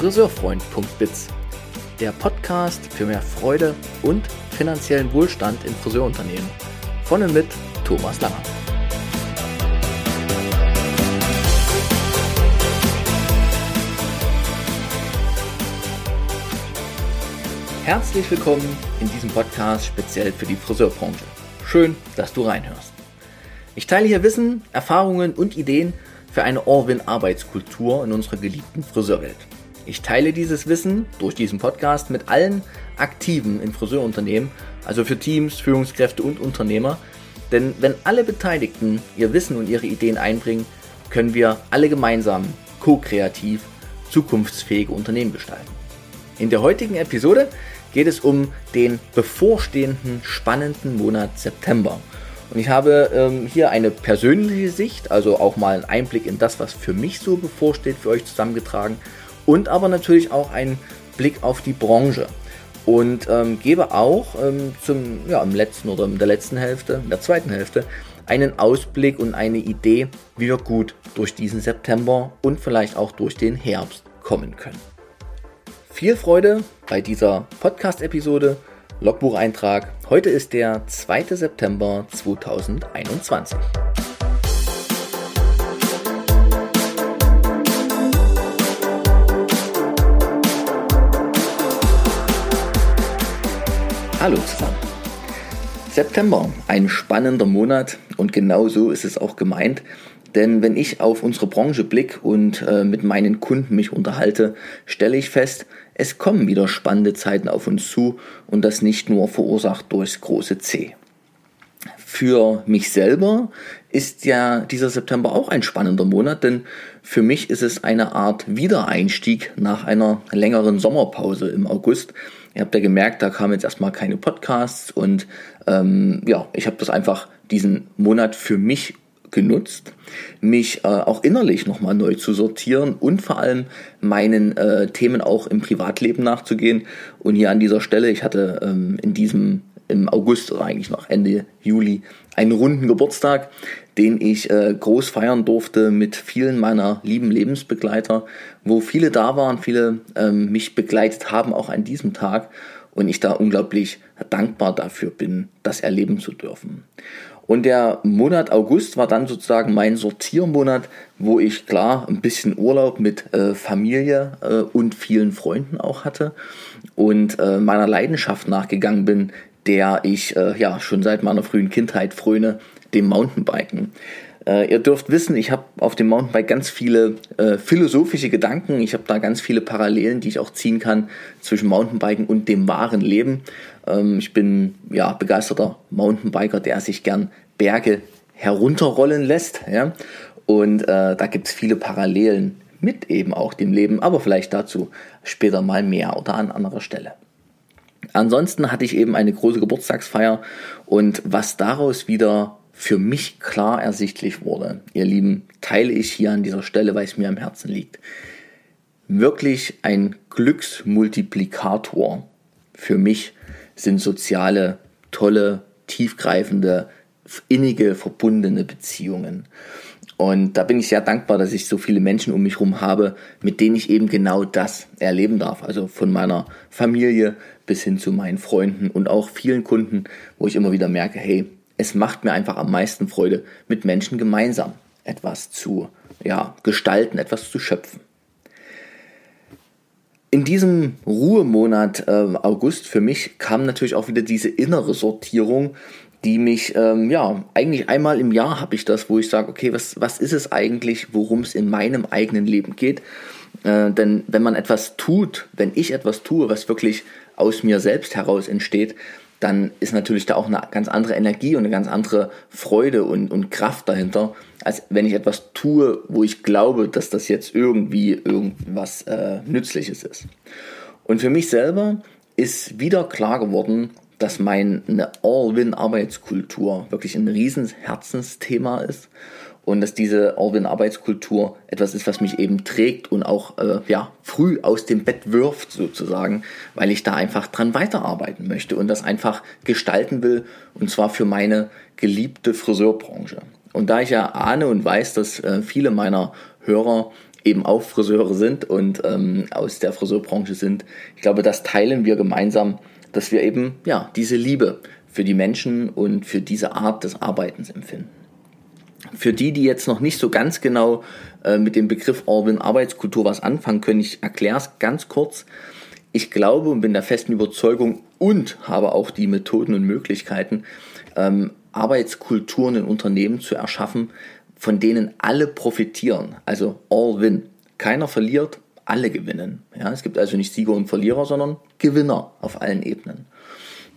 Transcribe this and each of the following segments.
friseurfreund.biz, der Podcast für mehr Freude und finanziellen Wohlstand in Friseurunternehmen. Von und mit Thomas Langer. Herzlich willkommen in diesem Podcast speziell für die Friseurbranche. Schön, dass du reinhörst. Ich teile hier Wissen, Erfahrungen und Ideen für eine Orwin-Arbeitskultur in unserer geliebten Friseurwelt. Ich teile dieses Wissen durch diesen Podcast mit allen Aktiven in Friseurunternehmen, also für Teams, Führungskräfte und Unternehmer. Denn wenn alle Beteiligten ihr Wissen und ihre Ideen einbringen, können wir alle gemeinsam ko-kreativ zukunftsfähige Unternehmen gestalten. In der heutigen Episode geht es um den bevorstehenden spannenden Monat September. Und ich habe ähm, hier eine persönliche Sicht, also auch mal einen Einblick in das, was für mich so bevorsteht, für euch zusammengetragen. Und aber natürlich auch einen Blick auf die Branche. Und ähm, gebe auch ähm, zum, ja, im letzten oder in der letzten Hälfte, in der zweiten Hälfte, einen Ausblick und eine Idee, wie wir gut durch diesen September und vielleicht auch durch den Herbst kommen können. Viel Freude bei dieser Podcast-Episode Logbucheintrag. Heute ist der 2. September 2021. Hallo zusammen. September, ein spannender Monat und genau so ist es auch gemeint. Denn wenn ich auf unsere Branche blicke und äh, mit meinen Kunden mich unterhalte, stelle ich fest, es kommen wieder spannende Zeiten auf uns zu und das nicht nur verursacht durchs große C. Für mich selber ist ja dieser September auch ein spannender Monat, denn für mich ist es eine Art Wiedereinstieg nach einer längeren Sommerpause im August. Ihr habt ja gemerkt, da kamen jetzt erstmal keine Podcasts und ähm, ja, ich habe das einfach diesen Monat für mich genutzt, mich äh, auch innerlich nochmal neu zu sortieren und vor allem meinen äh, Themen auch im Privatleben nachzugehen. Und hier an dieser Stelle, ich hatte ähm, in diesem im August oder eigentlich noch Ende Juli einen runden Geburtstag, den ich äh, groß feiern durfte mit vielen meiner lieben Lebensbegleiter, wo viele da waren, viele ähm, mich begleitet haben, auch an diesem Tag und ich da unglaublich dankbar dafür bin, das erleben zu dürfen. Und der Monat August war dann sozusagen mein Sortiermonat, wo ich klar ein bisschen Urlaub mit äh, Familie äh, und vielen Freunden auch hatte und äh, meiner Leidenschaft nachgegangen bin, der ich äh, ja schon seit meiner frühen Kindheit fröne, dem Mountainbiken. Äh, ihr dürft wissen, ich habe auf dem Mountainbike ganz viele äh, philosophische Gedanken. Ich habe da ganz viele Parallelen, die ich auch ziehen kann zwischen Mountainbiken und dem wahren Leben. Ähm, ich bin ja begeisterter Mountainbiker, der sich gern Berge herunterrollen lässt. Ja? Und äh, da gibt es viele Parallelen mit eben auch dem Leben, aber vielleicht dazu später mal mehr oder an anderer Stelle. Ansonsten hatte ich eben eine große Geburtstagsfeier und was daraus wieder für mich klar ersichtlich wurde, ihr Lieben, teile ich hier an dieser Stelle, weil es mir am Herzen liegt. Wirklich ein Glücksmultiplikator für mich sind soziale, tolle, tiefgreifende, innige, verbundene Beziehungen. Und da bin ich sehr dankbar, dass ich so viele Menschen um mich herum habe, mit denen ich eben genau das erleben darf. Also von meiner Familie bis hin zu meinen Freunden und auch vielen Kunden, wo ich immer wieder merke, hey, es macht mir einfach am meisten Freude, mit Menschen gemeinsam etwas zu ja, gestalten, etwas zu schöpfen. In diesem Ruhemonat äh, August für mich kam natürlich auch wieder diese innere Sortierung, die mich, ähm, ja, eigentlich einmal im Jahr habe ich das, wo ich sage, okay, was, was ist es eigentlich, worum es in meinem eigenen Leben geht? Äh, denn wenn man etwas tut, wenn ich etwas tue, was wirklich aus mir selbst heraus entsteht, dann ist natürlich da auch eine ganz andere Energie und eine ganz andere Freude und, und Kraft dahinter, als wenn ich etwas tue, wo ich glaube, dass das jetzt irgendwie irgendwas äh, Nützliches ist. Und für mich selber ist wieder klar geworden, dass meine All-Win-Arbeitskultur wirklich ein riesen Herzensthema ist und dass diese All-Win-Arbeitskultur etwas ist, was mich eben trägt und auch äh, ja, früh aus dem Bett wirft sozusagen, weil ich da einfach dran weiterarbeiten möchte und das einfach gestalten will und zwar für meine geliebte Friseurbranche. Und da ich ja ahne und weiß, dass äh, viele meiner Hörer eben auch Friseure sind und ähm, aus der Friseurbranche sind. Ich glaube, das teilen wir gemeinsam, dass wir eben ja diese Liebe für die Menschen und für diese Art des Arbeitens empfinden. Für die, die jetzt noch nicht so ganz genau äh, mit dem Begriff Orwin Arbeitskultur was anfangen können, ich erkläre es ganz kurz. Ich glaube und bin der festen Überzeugung und habe auch die Methoden und Möglichkeiten, ähm, Arbeitskulturen in Unternehmen zu erschaffen, von denen alle profitieren. Also all win. Keiner verliert, alle gewinnen. Ja, es gibt also nicht Sieger und Verlierer, sondern Gewinner auf allen Ebenen.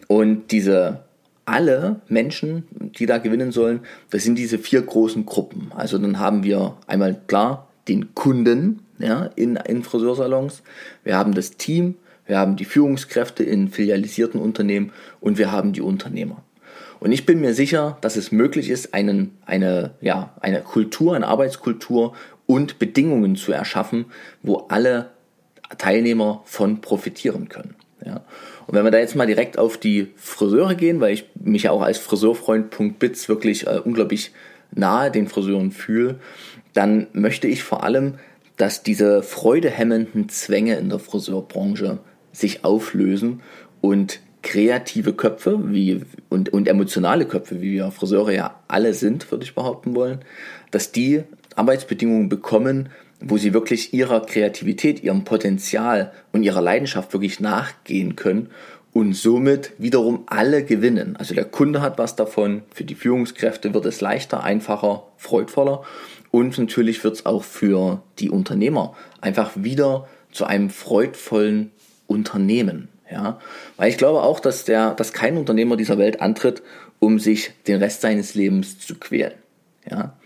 Und diese alle Menschen, die da gewinnen sollen, das sind diese vier großen Gruppen. Also dann haben wir einmal klar den Kunden ja, in, in Friseursalons, wir haben das Team, wir haben die Führungskräfte in filialisierten Unternehmen und wir haben die Unternehmer. Und ich bin mir sicher, dass es möglich ist, einen, eine, ja, eine Kultur, eine Arbeitskultur und Bedingungen zu erschaffen, wo alle Teilnehmer von profitieren können. Ja. Und wenn wir da jetzt mal direkt auf die Friseure gehen, weil ich mich ja auch als Friseurfreund.bits wirklich äh, unglaublich nahe den Friseuren fühle, dann möchte ich vor allem, dass diese freudehemmenden Zwänge in der Friseurbranche sich auflösen und kreative Köpfe wie, und, und emotionale Köpfe, wie wir Friseure ja alle sind, würde ich behaupten wollen, dass die Arbeitsbedingungen bekommen, wo sie wirklich ihrer Kreativität, ihrem Potenzial und ihrer Leidenschaft wirklich nachgehen können und somit wiederum alle gewinnen. Also der Kunde hat was davon, für die Führungskräfte wird es leichter, einfacher, freudvoller und natürlich wird es auch für die Unternehmer einfach wieder zu einem freudvollen Unternehmen. Ja, weil ich glaube auch, dass der, dass kein Unternehmer dieser Welt antritt, um sich den Rest seines Lebens zu quälen. Ja,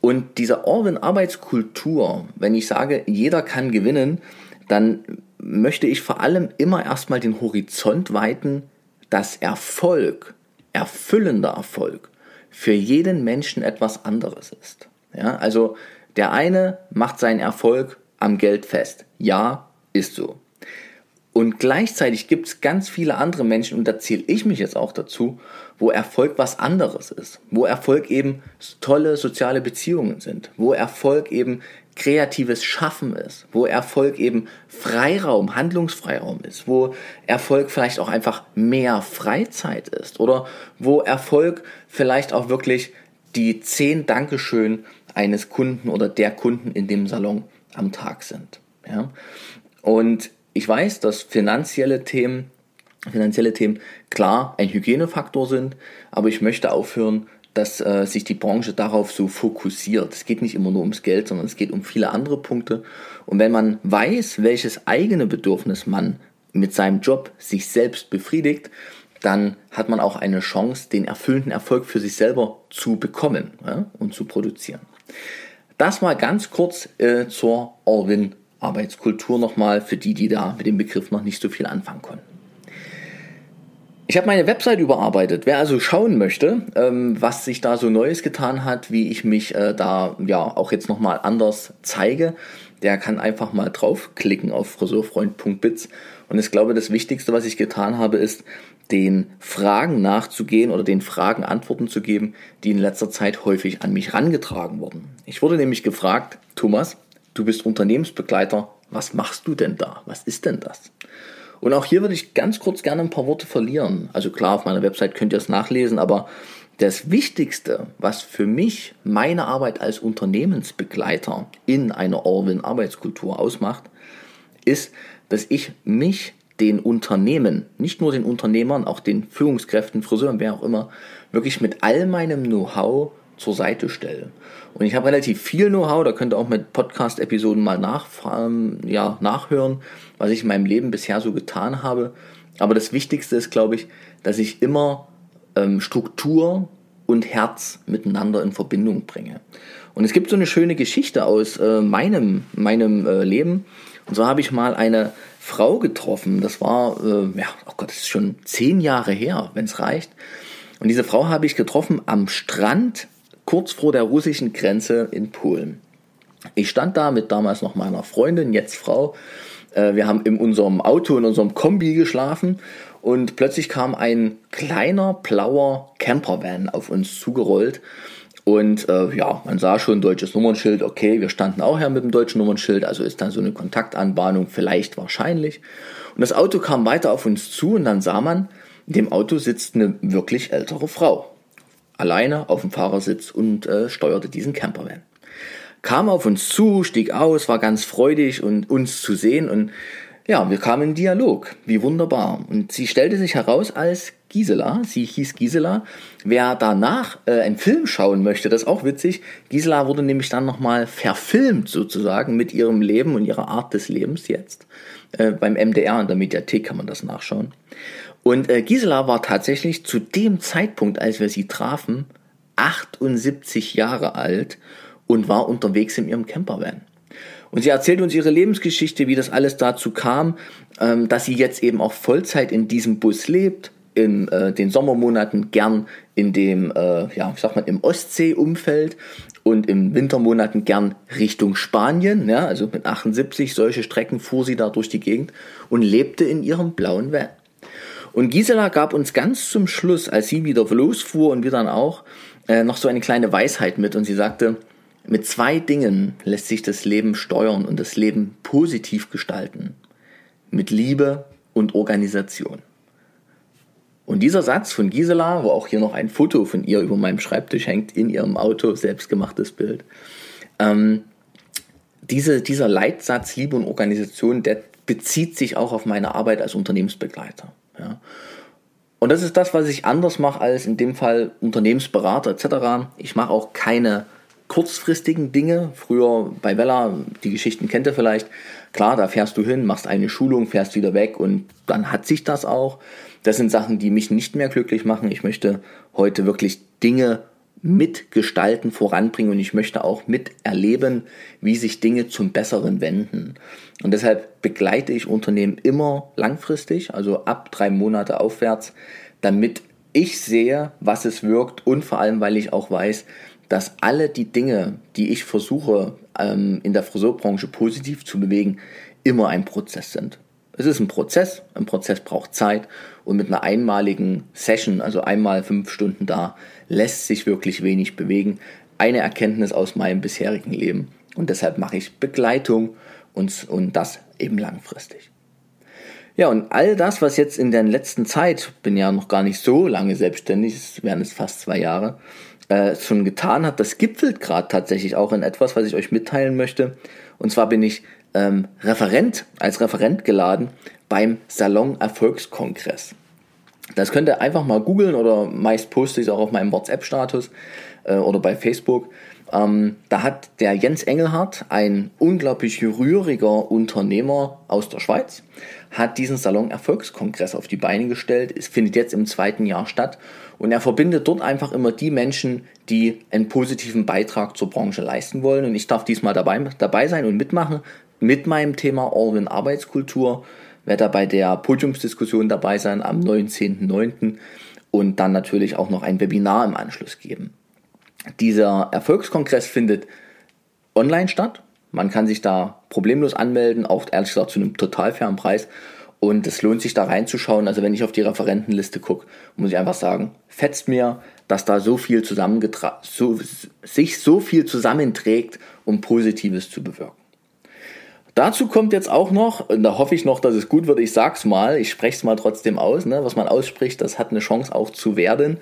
und diese Orwin-Arbeitskultur, wenn ich sage, jeder kann gewinnen, dann möchte ich vor allem immer erstmal den Horizont weiten, dass Erfolg, erfüllender Erfolg, für jeden Menschen etwas anderes ist. Ja, also der eine macht seinen Erfolg am Geld fest. Ja, ist so. Und gleichzeitig gibt es ganz viele andere Menschen, und da zähle ich mich jetzt auch dazu, wo Erfolg was anderes ist, wo Erfolg eben tolle soziale Beziehungen sind, wo Erfolg eben kreatives Schaffen ist, wo Erfolg eben Freiraum, Handlungsfreiraum ist, wo Erfolg vielleicht auch einfach mehr Freizeit ist oder wo Erfolg vielleicht auch wirklich die zehn Dankeschön eines Kunden oder der Kunden in dem Salon am Tag sind. Ja? Und ich weiß, dass finanzielle Themen, finanzielle Themen klar ein Hygienefaktor sind, aber ich möchte aufhören, dass äh, sich die Branche darauf so fokussiert. Es geht nicht immer nur ums Geld, sondern es geht um viele andere Punkte. Und wenn man weiß, welches eigene Bedürfnis man mit seinem Job sich selbst befriedigt, dann hat man auch eine Chance, den erfüllenden Erfolg für sich selber zu bekommen ja, und zu produzieren. Das mal ganz kurz äh, zur All-Win Arbeitskultur nochmal für die, die da mit dem Begriff noch nicht so viel anfangen konnten. Ich habe meine Website überarbeitet. Wer also schauen möchte, ähm, was sich da so Neues getan hat, wie ich mich äh, da ja auch jetzt nochmal anders zeige, der kann einfach mal draufklicken auf friseurfreund.biz. Und ich glaube, das Wichtigste, was ich getan habe, ist, den Fragen nachzugehen oder den Fragen Antworten zu geben, die in letzter Zeit häufig an mich rangetragen wurden. Ich wurde nämlich gefragt, Thomas, du bist Unternehmensbegleiter, was machst du denn da? Was ist denn das? Und auch hier würde ich ganz kurz gerne ein paar Worte verlieren. Also klar, auf meiner Website könnt ihr es nachlesen, aber das Wichtigste, was für mich meine Arbeit als Unternehmensbegleiter in einer Orwin-Arbeitskultur ausmacht, ist, dass ich mich den Unternehmen, nicht nur den Unternehmern, auch den Führungskräften, Friseuren, wer auch immer, wirklich mit all meinem Know-how zur Seite stelle. Und ich habe relativ viel Know-how, da könnt ihr auch mit Podcast-Episoden mal ähm, ja, nachhören, was ich in meinem Leben bisher so getan habe. Aber das Wichtigste ist, glaube ich, dass ich immer ähm, Struktur und Herz miteinander in Verbindung bringe. Und es gibt so eine schöne Geschichte aus äh, meinem, meinem äh, Leben. Und so habe ich mal eine Frau getroffen. Das war, äh, ja, oh Gott, das ist schon zehn Jahre her, wenn es reicht. Und diese Frau habe ich getroffen am Strand kurz vor der russischen Grenze in Polen. Ich stand da mit damals noch meiner Freundin, jetzt Frau. Äh, wir haben in unserem Auto, in unserem Kombi geschlafen und plötzlich kam ein kleiner blauer Campervan auf uns zugerollt Und äh, ja, man sah schon deutsches Nummernschild, okay, wir standen auch her mit dem deutschen Nummernschild, also ist dann so eine Kontaktanbahnung vielleicht wahrscheinlich. Und das Auto kam weiter auf uns zu und dann sah man, in dem Auto sitzt eine wirklich ältere Frau. Alleine auf dem Fahrersitz und äh, steuerte diesen Campervan. Kam auf uns zu, stieg aus, war ganz freudig und uns zu sehen und ja, wir kamen in Dialog. Wie wunderbar. Und sie stellte sich heraus als Gisela. Sie hieß Gisela. Wer danach äh, einen Film schauen möchte, das ist auch witzig. Gisela wurde nämlich dann nochmal verfilmt sozusagen mit ihrem Leben und ihrer Art des Lebens jetzt. Äh, beim MDR in der Mediathek kann man das nachschauen. Und äh, Gisela war tatsächlich zu dem Zeitpunkt, als wir sie trafen, 78 Jahre alt und war unterwegs in ihrem Campervan. Und sie erzählt uns ihre Lebensgeschichte, wie das alles dazu kam, ähm, dass sie jetzt eben auch Vollzeit in diesem Bus lebt, in äh, den Sommermonaten gern in dem, äh, ja, ich sag mal, im Ostsee-Umfeld und im Wintermonaten gern Richtung Spanien, ja, also mit 78 solche Strecken fuhr sie da durch die Gegend und lebte in ihrem blauen Van. Und Gisela gab uns ganz zum Schluss, als sie wieder losfuhr und wir dann auch, äh, noch so eine kleine Weisheit mit und sie sagte, mit zwei Dingen lässt sich das Leben steuern und das Leben positiv gestalten. Mit Liebe und Organisation. Und dieser Satz von Gisela, wo auch hier noch ein Foto von ihr über meinem Schreibtisch hängt, in ihrem Auto, selbstgemachtes Bild, ähm, diese, dieser Leitsatz Liebe und Organisation, der bezieht sich auch auf meine Arbeit als Unternehmensbegleiter. Und das ist das, was ich anders mache als in dem Fall Unternehmensberater etc. Ich mache auch keine kurzfristigen Dinge. Früher bei Vella, die Geschichten kennt ihr vielleicht. Klar, da fährst du hin, machst eine Schulung, fährst wieder weg und dann hat sich das auch. Das sind Sachen, die mich nicht mehr glücklich machen. Ich möchte heute wirklich Dinge mitgestalten, voranbringen und ich möchte auch miterleben, wie sich Dinge zum Besseren wenden. Und deshalb begleite ich Unternehmen immer langfristig, also ab drei Monate aufwärts, damit ich sehe, was es wirkt und vor allem, weil ich auch weiß, dass alle die Dinge, die ich versuche ähm, in der Friseurbranche positiv zu bewegen, immer ein Prozess sind. Es ist ein Prozess, ein Prozess braucht Zeit und mit einer einmaligen Session, also einmal fünf Stunden da, lässt sich wirklich wenig bewegen. Eine Erkenntnis aus meinem bisherigen Leben und deshalb mache ich Begleitung und, und das eben langfristig. Ja, und all das, was jetzt in der letzten Zeit, bin ja noch gar nicht so lange selbstständig, es werden es fast zwei Jahre, äh, schon getan hat, das gipfelt gerade tatsächlich auch in etwas, was ich euch mitteilen möchte. Und zwar bin ich ähm, Referent, als Referent geladen beim Salon Erfolgskongress. Das könnt ihr einfach mal googeln oder meist poste ich es auch auf meinem WhatsApp-Status äh, oder bei Facebook. Ähm, da hat der Jens Engelhardt, ein unglaublich rühriger Unternehmer aus der Schweiz, hat diesen Salon Erfolgskongress auf die Beine gestellt. Es findet jetzt im zweiten Jahr statt und er verbindet dort einfach immer die Menschen, die einen positiven Beitrag zur Branche leisten wollen. Und ich darf diesmal dabei, dabei sein und mitmachen mit meinem Thema Allwin Arbeitskultur. Werde da bei der Podiumsdiskussion dabei sein am 19.09. und dann natürlich auch noch ein Webinar im Anschluss geben. Dieser Erfolgskongress findet online statt. Man kann sich da problemlos anmelden, auch ehrlich gesagt zu einem total fairen Preis. Und es lohnt sich da reinzuschauen. Also wenn ich auf die Referentenliste gucke, muss ich einfach sagen, fetzt mir, dass da so viel zusammengetra so, sich so viel zusammenträgt, um Positives zu bewirken. Dazu kommt jetzt auch noch, und da hoffe ich noch, dass es gut wird, ich sag's mal, ich spreche es mal trotzdem aus, ne? was man ausspricht, das hat eine Chance auch zu werden,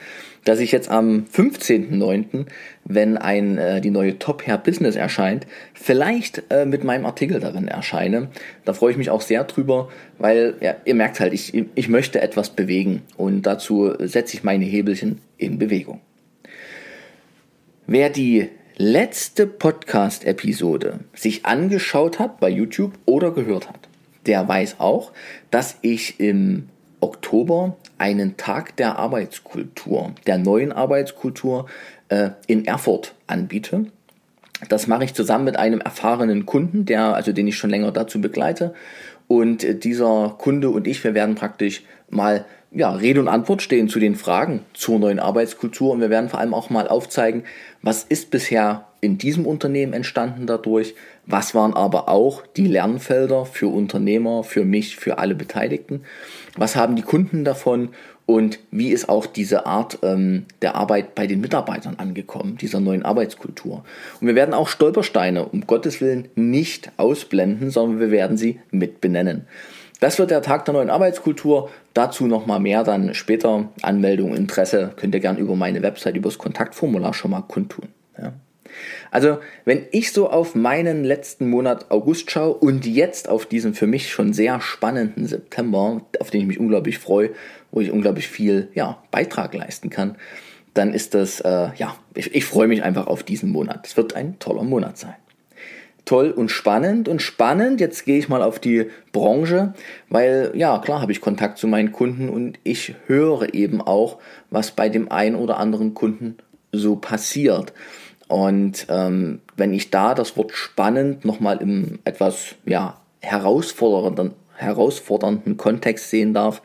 dass ich jetzt am 15.09., wenn ein, äh, die neue Top Hair Business erscheint, vielleicht äh, mit meinem Artikel darin erscheine. Da freue ich mich auch sehr drüber, weil ja, ihr merkt halt, ich, ich möchte etwas bewegen und dazu setze ich meine Hebelchen in Bewegung. Wer die letzte Podcast-Episode sich angeschaut hat bei YouTube oder gehört hat, der weiß auch, dass ich im Oktober einen Tag der Arbeitskultur, der neuen Arbeitskultur äh, in Erfurt anbiete. Das mache ich zusammen mit einem erfahrenen Kunden, der, also den ich schon länger dazu begleite. Und äh, dieser Kunde und ich, wir werden praktisch mal ja, Rede und Antwort stehen zu den Fragen zur neuen Arbeitskultur und wir werden vor allem auch mal aufzeigen, was ist bisher in diesem Unternehmen entstanden dadurch, was waren aber auch die Lernfelder für Unternehmer, für mich, für alle Beteiligten, was haben die Kunden davon und wie ist auch diese Art ähm, der Arbeit bei den Mitarbeitern angekommen, dieser neuen Arbeitskultur. Und wir werden auch Stolpersteine, um Gottes Willen, nicht ausblenden, sondern wir werden sie mit benennen. Das wird der Tag der neuen Arbeitskultur. Dazu nochmal mehr dann später. Anmeldung, Interesse könnt ihr gern über meine Website, über das Kontaktformular schon mal kundtun. Ja. Also, wenn ich so auf meinen letzten Monat August schaue und jetzt auf diesen für mich schon sehr spannenden September, auf den ich mich unglaublich freue, wo ich unglaublich viel ja, Beitrag leisten kann, dann ist das, äh, ja, ich, ich freue mich einfach auf diesen Monat. Es wird ein toller Monat sein toll und spannend. Und spannend, jetzt gehe ich mal auf die Branche, weil ja, klar habe ich Kontakt zu meinen Kunden und ich höre eben auch, was bei dem einen oder anderen Kunden so passiert. Und ähm, wenn ich da das Wort spannend nochmal im etwas ja, herausfordernden, herausfordernden Kontext sehen darf,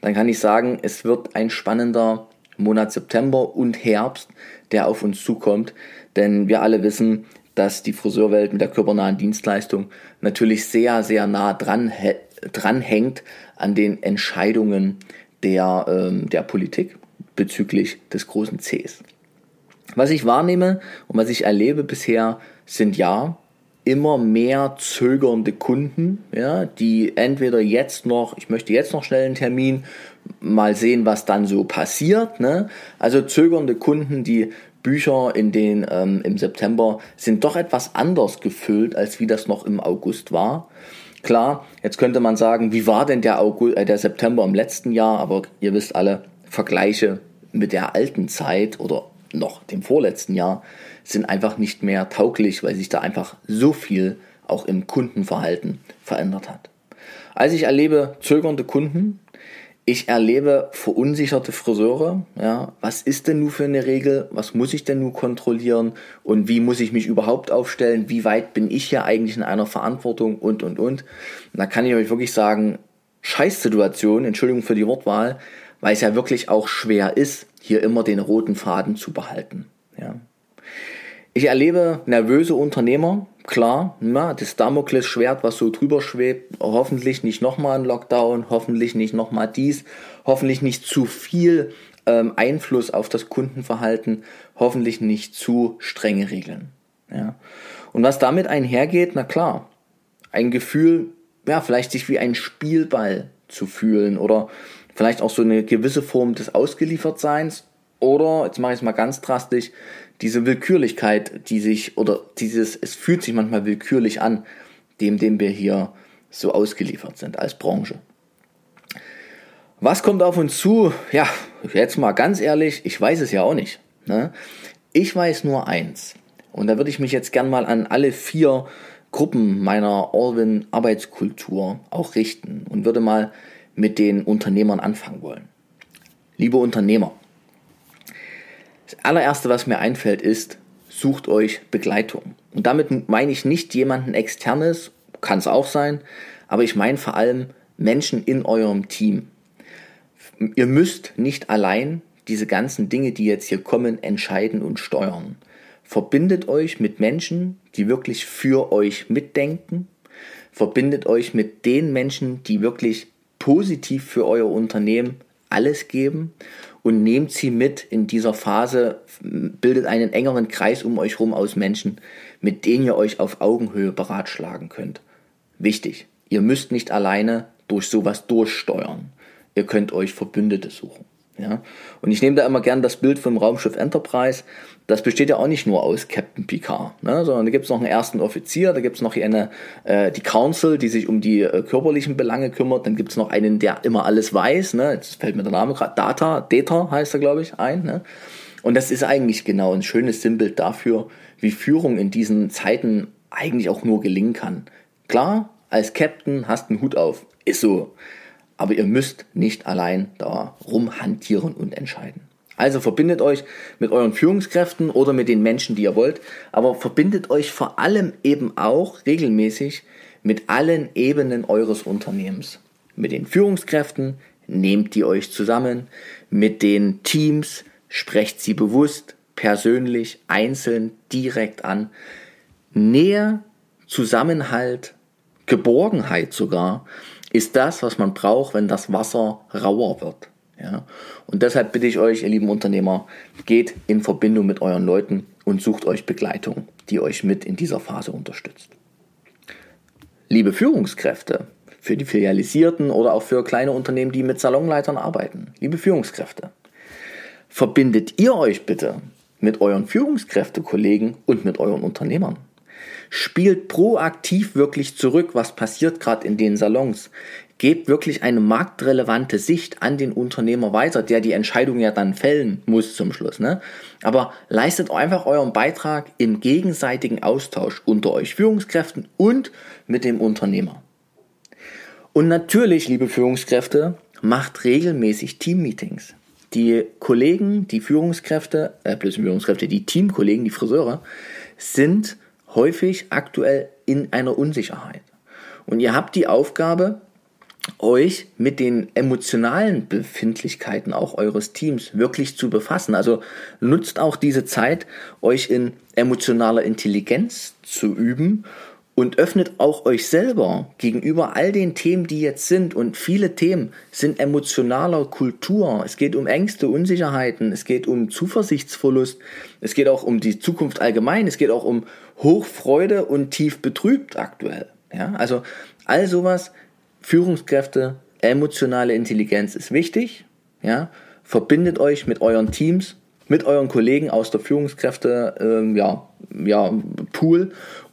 dann kann ich sagen, es wird ein spannender Monat September und Herbst, der auf uns zukommt. Denn wir alle wissen, dass die Friseurwelt mit der körpernahen Dienstleistung natürlich sehr, sehr nah dran, dran hängt an den Entscheidungen der, ähm, der Politik bezüglich des großen Cs. Was ich wahrnehme und was ich erlebe bisher sind ja immer mehr zögernde Kunden, ja, die entweder jetzt noch, ich möchte jetzt noch schnell einen Termin, mal sehen, was dann so passiert, ne? Also zögernde Kunden, die Bücher in den ähm, im September sind doch etwas anders gefüllt, als wie das noch im August war. Klar, jetzt könnte man sagen, wie war denn der August, äh, der September im letzten Jahr? Aber ihr wisst alle, Vergleiche mit der alten Zeit oder noch dem vorletzten Jahr sind einfach nicht mehr tauglich, weil sich da einfach so viel auch im Kundenverhalten verändert hat. Also ich erlebe zögernde Kunden, ich erlebe verunsicherte Friseure. Ja, was ist denn nun für eine Regel? Was muss ich denn nun kontrollieren? Und wie muss ich mich überhaupt aufstellen? Wie weit bin ich hier eigentlich in einer Verantwortung? Und, und, und. da kann ich euch wirklich sagen, Scheißsituation, Entschuldigung für die Wortwahl, weil es ja wirklich auch schwer ist, hier immer den roten Faden zu behalten. Ja. Ich erlebe nervöse Unternehmer, klar, na, das Damoklesschwert, was so drüber schwebt, hoffentlich nicht nochmal ein Lockdown, hoffentlich nicht nochmal dies, hoffentlich nicht zu viel ähm, Einfluss auf das Kundenverhalten, hoffentlich nicht zu strenge Regeln. Ja. Und was damit einhergeht, na klar, ein Gefühl, ja, vielleicht sich wie ein Spielball zu fühlen oder vielleicht auch so eine gewisse Form des Ausgeliefertseins oder, jetzt mache ich es mal ganz drastisch, diese Willkürlichkeit, die sich, oder dieses, es fühlt sich manchmal willkürlich an, dem, dem wir hier so ausgeliefert sind als Branche. Was kommt auf uns zu? Ja, jetzt mal ganz ehrlich, ich weiß es ja auch nicht. Ne? Ich weiß nur eins. Und da würde ich mich jetzt gern mal an alle vier Gruppen meiner Orwin Arbeitskultur auch richten und würde mal mit den Unternehmern anfangen wollen. Liebe Unternehmer, das allererste, was mir einfällt, ist, sucht euch Begleitung. Und damit meine ich nicht jemanden externes, kann es auch sein, aber ich meine vor allem Menschen in eurem Team. Ihr müsst nicht allein diese ganzen Dinge, die jetzt hier kommen, entscheiden und steuern. Verbindet euch mit Menschen, die wirklich für euch mitdenken. Verbindet euch mit den Menschen, die wirklich positiv für euer Unternehmen alles geben und nehmt sie mit in dieser Phase, bildet einen engeren Kreis um euch herum aus Menschen, mit denen ihr euch auf Augenhöhe beratschlagen könnt. Wichtig, ihr müsst nicht alleine durch sowas durchsteuern. Ihr könnt euch Verbündete suchen. Ja? Und ich nehme da immer gern das Bild vom Raumschiff Enterprise. Das besteht ja auch nicht nur aus Captain Picard, ne? sondern da gibt es noch einen ersten Offizier, da gibt es noch eine, äh, die Council, die sich um die äh, körperlichen Belange kümmert, dann gibt es noch einen, der immer alles weiß, ne? jetzt fällt mir der Name gerade, Data, Data heißt er, glaube ich, ein. Ne? Und das ist eigentlich genau ein schönes Sinnbild dafür, wie Führung in diesen Zeiten eigentlich auch nur gelingen kann. Klar, als Captain hast du einen Hut auf, ist so aber ihr müsst nicht allein da rumhantieren und entscheiden. Also verbindet euch mit euren Führungskräften oder mit den Menschen, die ihr wollt, aber verbindet euch vor allem eben auch regelmäßig mit allen Ebenen eures Unternehmens. Mit den Führungskräften nehmt die euch zusammen, mit den Teams sprecht sie bewusst, persönlich, einzeln, direkt an. Nähe, Zusammenhalt, Geborgenheit sogar ist das, was man braucht, wenn das Wasser rauer wird. Ja? Und deshalb bitte ich euch, ihr lieben Unternehmer, geht in Verbindung mit euren Leuten und sucht euch Begleitung, die euch mit in dieser Phase unterstützt. Liebe Führungskräfte, für die Filialisierten oder auch für kleine Unternehmen, die mit Salonleitern arbeiten, liebe Führungskräfte, verbindet ihr euch bitte mit euren Führungskräftekollegen und mit euren Unternehmern. Spielt proaktiv wirklich zurück, was passiert gerade in den Salons. Gebt wirklich eine marktrelevante Sicht an den Unternehmer weiter, der die Entscheidung ja dann fällen muss zum Schluss. Ne? Aber leistet einfach euren Beitrag im gegenseitigen Austausch unter euch Führungskräften und mit dem Unternehmer. Und natürlich, liebe Führungskräfte, macht regelmäßig Teammeetings. Die Kollegen, die Führungskräfte, äh, plus Führungskräfte, die Teamkollegen, die Friseure, sind häufig aktuell in einer Unsicherheit. Und ihr habt die Aufgabe, euch mit den emotionalen Befindlichkeiten auch eures Teams wirklich zu befassen. Also nutzt auch diese Zeit, euch in emotionaler Intelligenz zu üben und öffnet auch euch selber gegenüber all den Themen, die jetzt sind. Und viele Themen sind emotionaler Kultur. Es geht um Ängste, Unsicherheiten, es geht um Zuversichtsverlust, es geht auch um die Zukunft allgemein, es geht auch um Hochfreude und tief betrübt aktuell. Ja, also all sowas, Führungskräfte, emotionale Intelligenz ist wichtig. Ja, verbindet euch mit euren Teams, mit euren Kollegen aus der Führungskräfte, ähm, ja, ja, Pool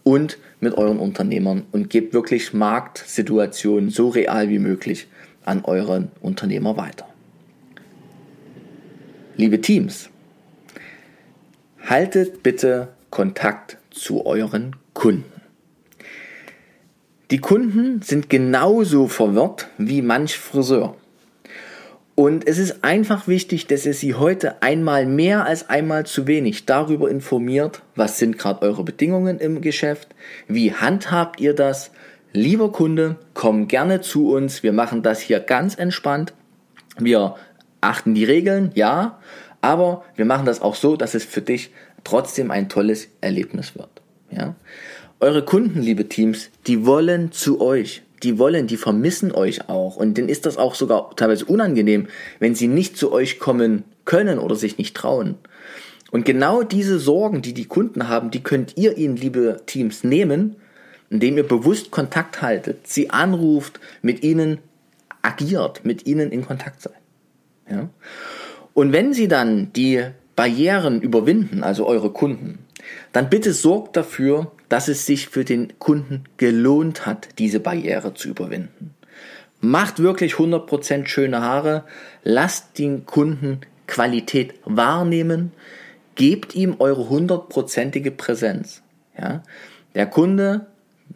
und mit euren Unternehmern und gebt wirklich Marktsituationen so real wie möglich an euren Unternehmer weiter. Liebe Teams, haltet bitte Kontakt zu euren Kunden. Die Kunden sind genauso verwirrt wie manch Friseur. Und es ist einfach wichtig, dass ihr sie heute einmal mehr als einmal zu wenig darüber informiert, was sind gerade eure Bedingungen im Geschäft, wie handhabt ihr das. Lieber Kunde, komm gerne zu uns, wir machen das hier ganz entspannt. Wir achten die Regeln, ja, aber wir machen das auch so, dass es für dich trotzdem ein tolles Erlebnis wird. Ja? Eure Kunden, liebe Teams, die wollen zu euch die wollen, die vermissen euch auch. Und denen ist das auch sogar teilweise unangenehm, wenn sie nicht zu euch kommen können oder sich nicht trauen. Und genau diese Sorgen, die die Kunden haben, die könnt ihr ihnen, liebe Teams, nehmen, indem ihr bewusst Kontakt haltet, sie anruft, mit ihnen agiert, mit ihnen in Kontakt seid. Ja? Und wenn sie dann die Barrieren überwinden, also eure Kunden, dann bitte sorgt dafür, dass es sich für den Kunden gelohnt hat, diese Barriere zu überwinden. Macht wirklich 100% schöne Haare, lasst den Kunden Qualität wahrnehmen, gebt ihm eure hundertprozentige Präsenz. Ja? Der Kunde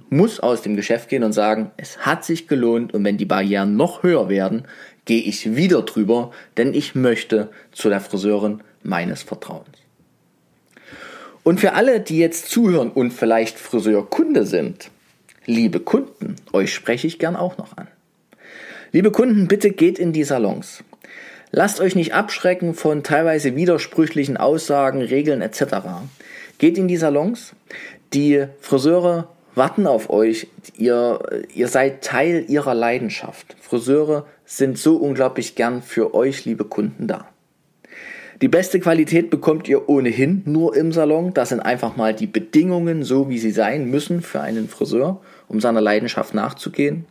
muss aus dem Geschäft gehen und sagen, es hat sich gelohnt und wenn die Barrieren noch höher werden, gehe ich wieder drüber, denn ich möchte zu der Friseurin meines Vertrauens. Und für alle, die jetzt zuhören und vielleicht Friseurkunde sind, liebe Kunden, euch spreche ich gern auch noch an. Liebe Kunden, bitte geht in die Salons. Lasst euch nicht abschrecken von teilweise widersprüchlichen Aussagen, Regeln etc. Geht in die Salons. Die Friseure warten auf euch. Ihr, ihr seid Teil ihrer Leidenschaft. Friseure sind so unglaublich gern für euch, liebe Kunden, da. Die beste Qualität bekommt ihr ohnehin nur im Salon. Das sind einfach mal die Bedingungen, so wie sie sein müssen für einen Friseur, um seiner Leidenschaft nachzugehen.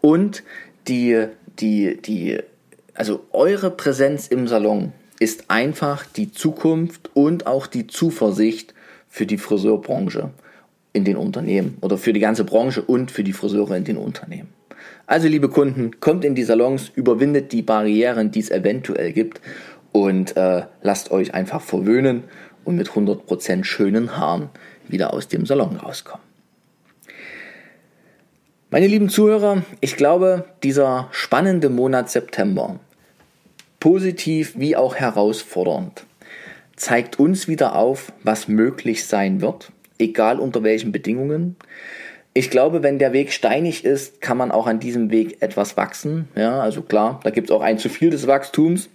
Und die, die, die, also eure Präsenz im Salon ist einfach die Zukunft und auch die Zuversicht für die Friseurbranche in den Unternehmen oder für die ganze Branche und für die Friseure in den Unternehmen. Also liebe Kunden, kommt in die Salons, überwindet die Barrieren, die es eventuell gibt und äh, lasst euch einfach verwöhnen und mit 100% schönen Haaren wieder aus dem Salon rauskommen. Meine lieben Zuhörer, ich glaube, dieser spannende Monat September, positiv wie auch herausfordernd, zeigt uns wieder auf, was möglich sein wird, egal unter welchen Bedingungen. Ich glaube, wenn der Weg steinig ist, kann man auch an diesem Weg etwas wachsen. Ja, also klar, da gibt es auch ein zu viel des Wachstums,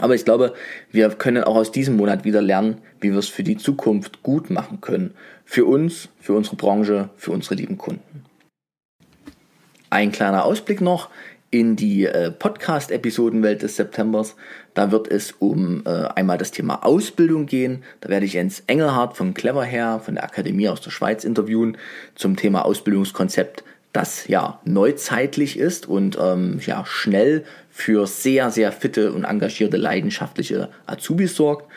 aber ich glaube, wir können auch aus diesem Monat wieder lernen, wie wir es für die Zukunft gut machen können. Für uns, für unsere Branche, für unsere lieben Kunden. Ein kleiner Ausblick noch. in die äh, Podcast-Episodenwelt des Septembers. Da wird es um äh, einmal das Thema Ausbildung gehen. Da werde ich Jens Engelhardt von Clever Hair von der Akademie aus der Schweiz interviewen zum Thema Ausbildungskonzept, das ja neuzeitlich ist und ähm, ja schnell für sehr, sehr fitte und engagierte, leidenschaftliche Azubis sorgt.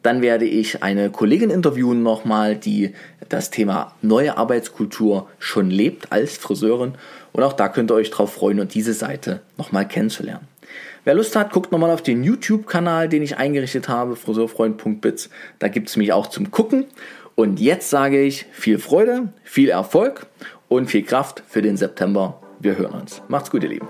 Dann werde ich eine Kollegin interviewen nochmal, die das Thema neue Arbeitskultur schon lebt als Friseurin. Und auch da könnt ihr euch drauf freuen und diese Seite nochmal kennenzulernen. Wer Lust hat, guckt nochmal auf den YouTube-Kanal, den ich eingerichtet habe, friseurfreund.bits. Da gibt es mich auch zum Gucken. Und jetzt sage ich viel Freude, viel Erfolg und viel Kraft für den September. Wir hören uns. Macht's gut, ihr Lieben.